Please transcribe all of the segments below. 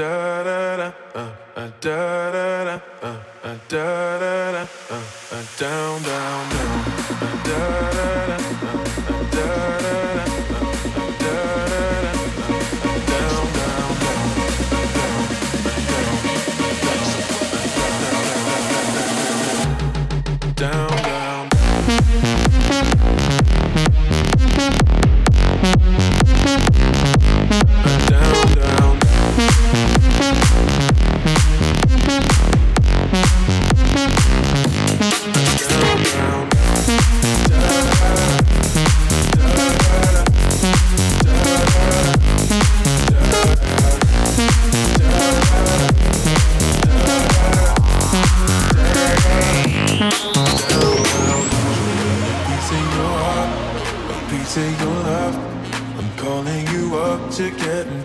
uh, uh, uh, down, down, down, down.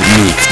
Mix.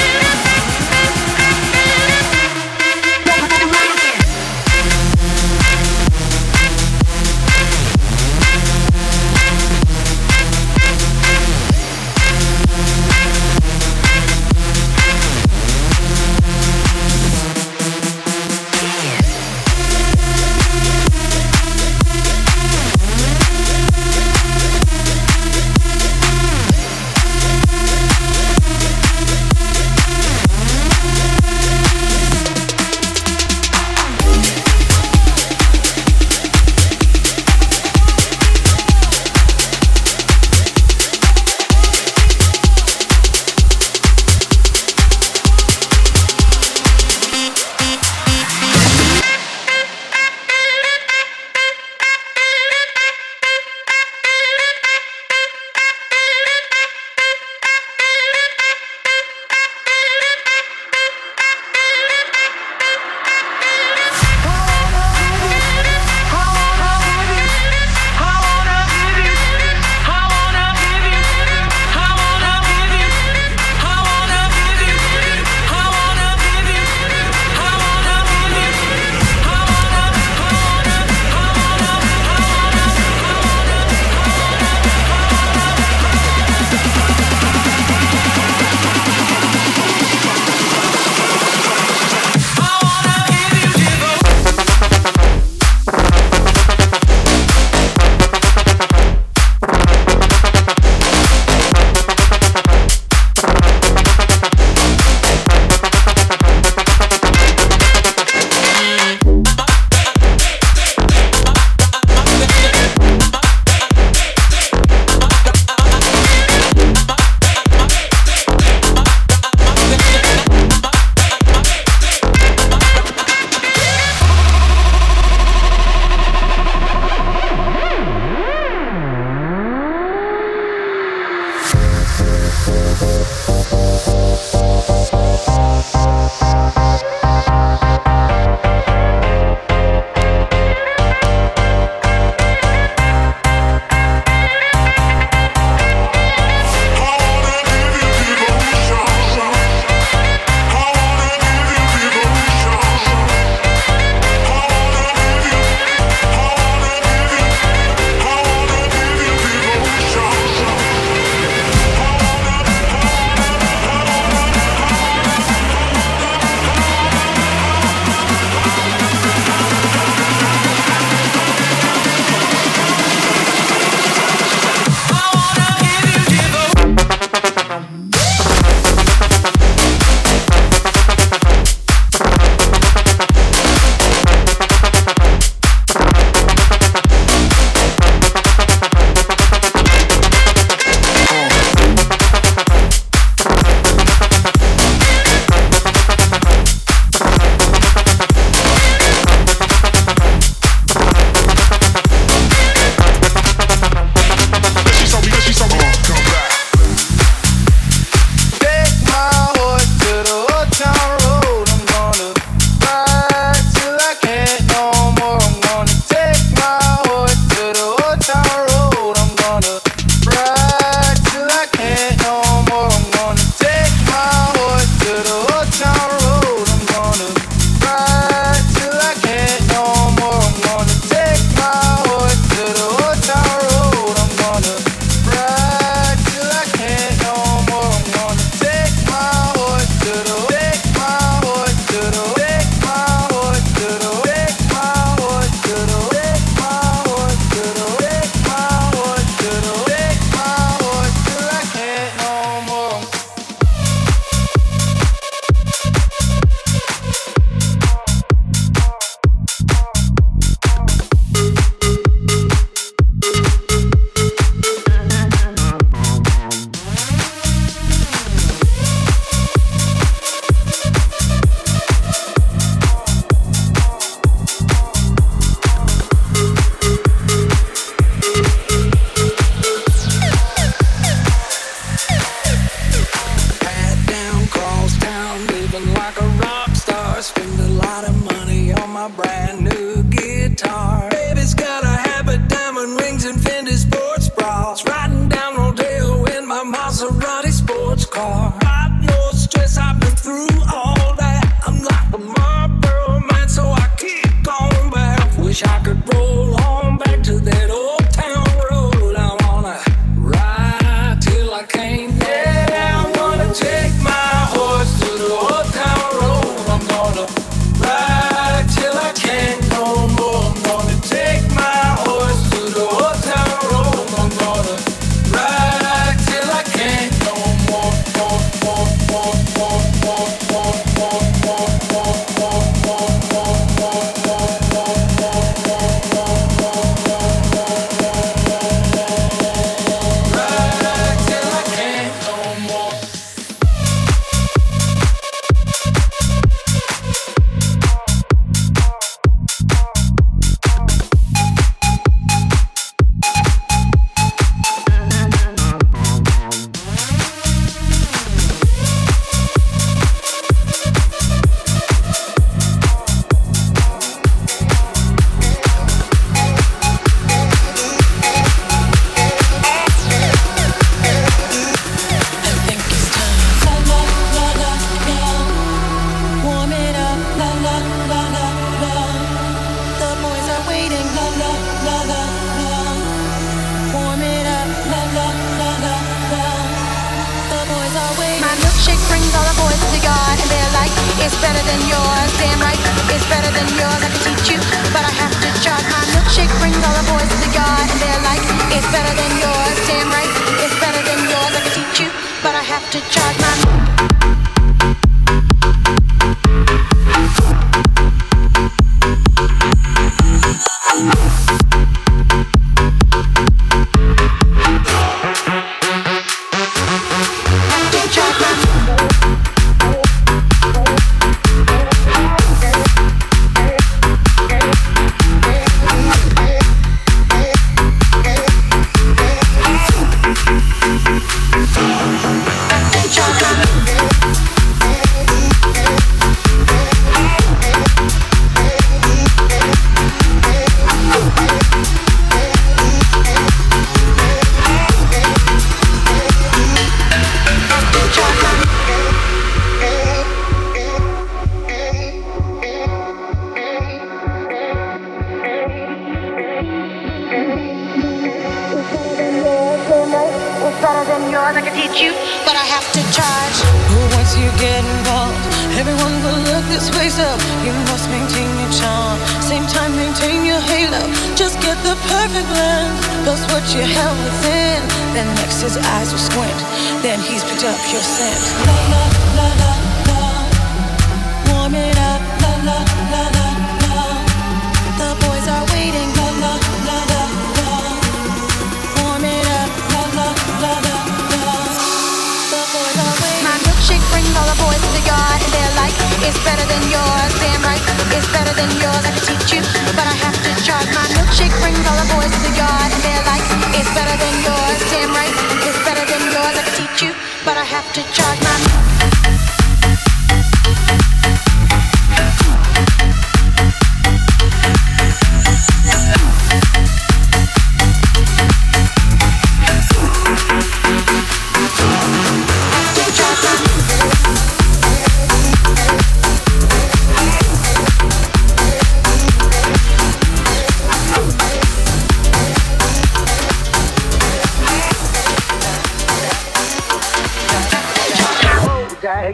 I came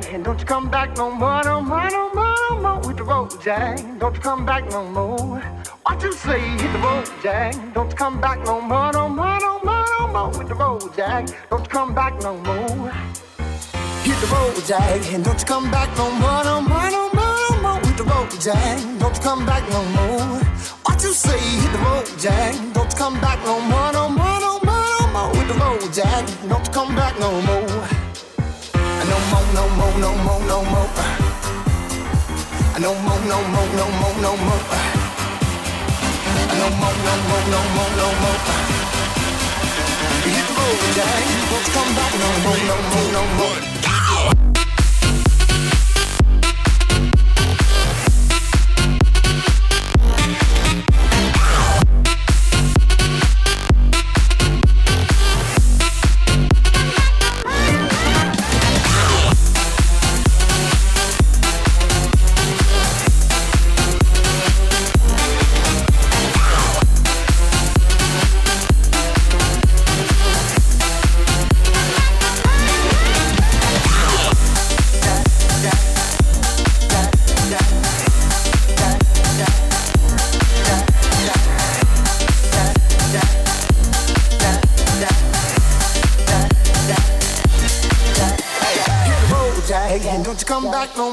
don't you come back no more. No more, no more, no more with the road Jack. Don't you come back no more. What you say, hit the road, Jack. Don't you come back no more, no more, no more, no more with the road, Jack. Don't you come back no more. Hit the road Jack. And don't you come back no more, no more, no more, no more. With the road Jack. Don't you come back no more, What you say, hit the road Jack. Don't you come back no more, no more, no more. No more, with the road Jack. Don't you come back no more, no more, no more. No more, no more, no more, no more. No more, no more, no more, no more. No more, no more, You won't come back. no more, no more. No more,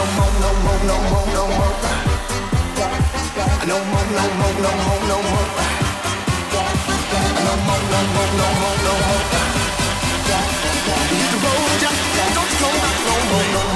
no more, no more, no more, no more. No more, no more, no more, no more. No more, no more, no more, no more. Hit the road, just don't go back no more.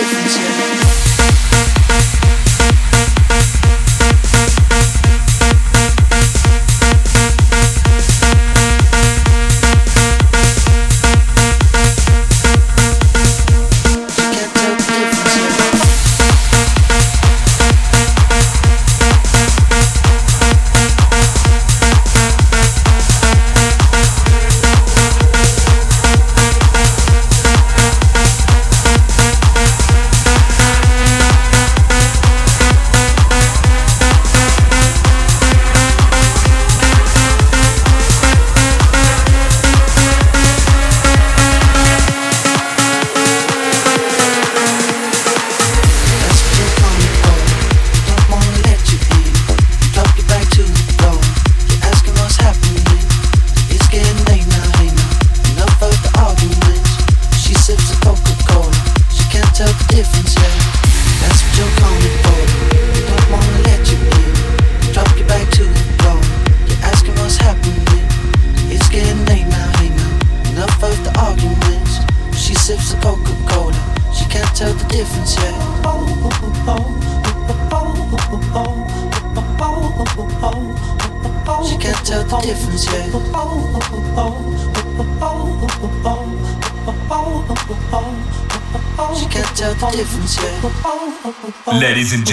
Ladies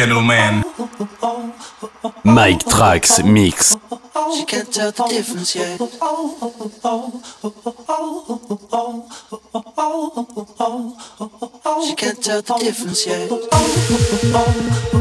gentlemen, Mike Trax Mix. She can't tell the difference yet. She can't tell the difference yet.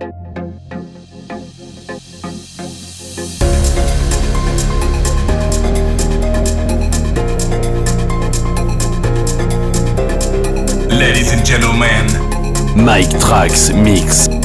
Ladies and gentlemen, Mike Trax Mix.